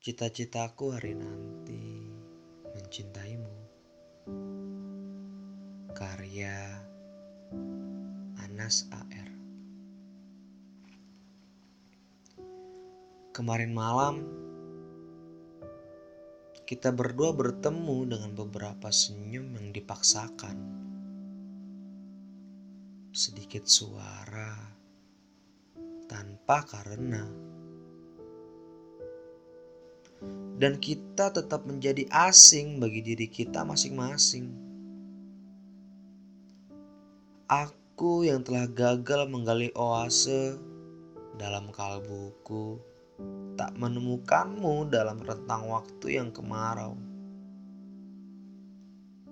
Cita-citaku hari nanti mencintaimu. Karya Anas AR. Kemarin malam kita berdua bertemu dengan beberapa senyum yang dipaksakan. Sedikit suara tanpa karena dan kita tetap menjadi asing bagi diri kita masing-masing. Aku yang telah gagal menggali oase dalam kalbuku tak menemukanmu dalam rentang waktu yang kemarau.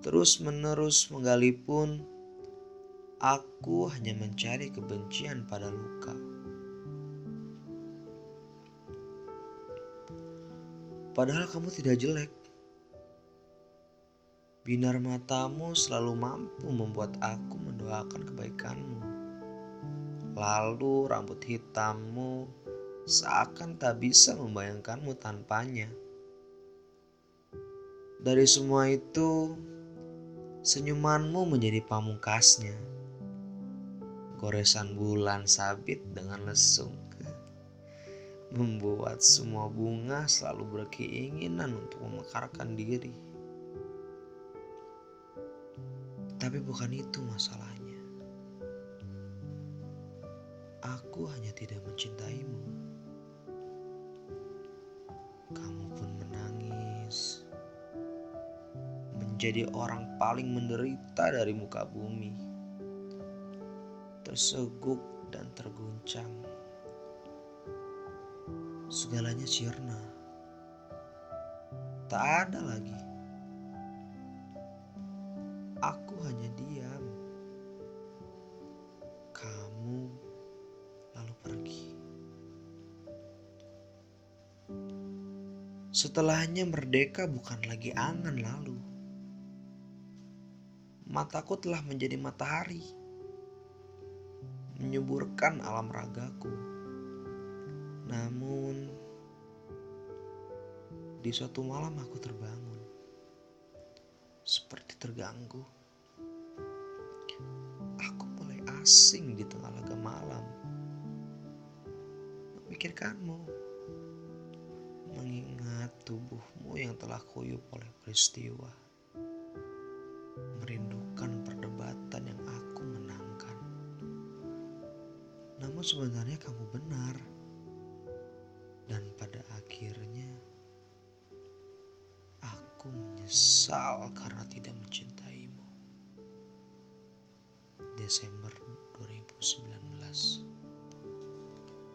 Terus menerus menggali pun, aku hanya mencari kebencian pada luka. Padahal kamu tidak jelek. Binar matamu selalu mampu membuat aku mendoakan kebaikanmu. Lalu rambut hitammu seakan tak bisa membayangkanmu tanpanya. Dari semua itu, senyumanmu menjadi pamungkasnya. Goresan bulan sabit dengan lesung membuat semua bunga selalu berkeinginan untuk memekarkan diri. Tapi bukan itu masalahnya. Aku hanya tidak mencintaimu. Kamu pun menangis. Menjadi orang paling menderita dari muka bumi. Terseguk dan terguncang segalanya sirna. Tak ada lagi. Aku hanya diam. Kamu lalu pergi. Setelahnya merdeka bukan lagi angan lalu. Mataku telah menjadi matahari. Menyuburkan alam ragaku namun, di suatu malam aku terbangun, seperti terganggu. Aku mulai asing di tengah laga malam, memikirkanmu, mengingat tubuhmu yang telah kuyup oleh peristiwa, merindukan perdebatan yang aku menangkan. Namun sebenarnya kamu benar menyesal karena tidak mencintaimu. Desember 2019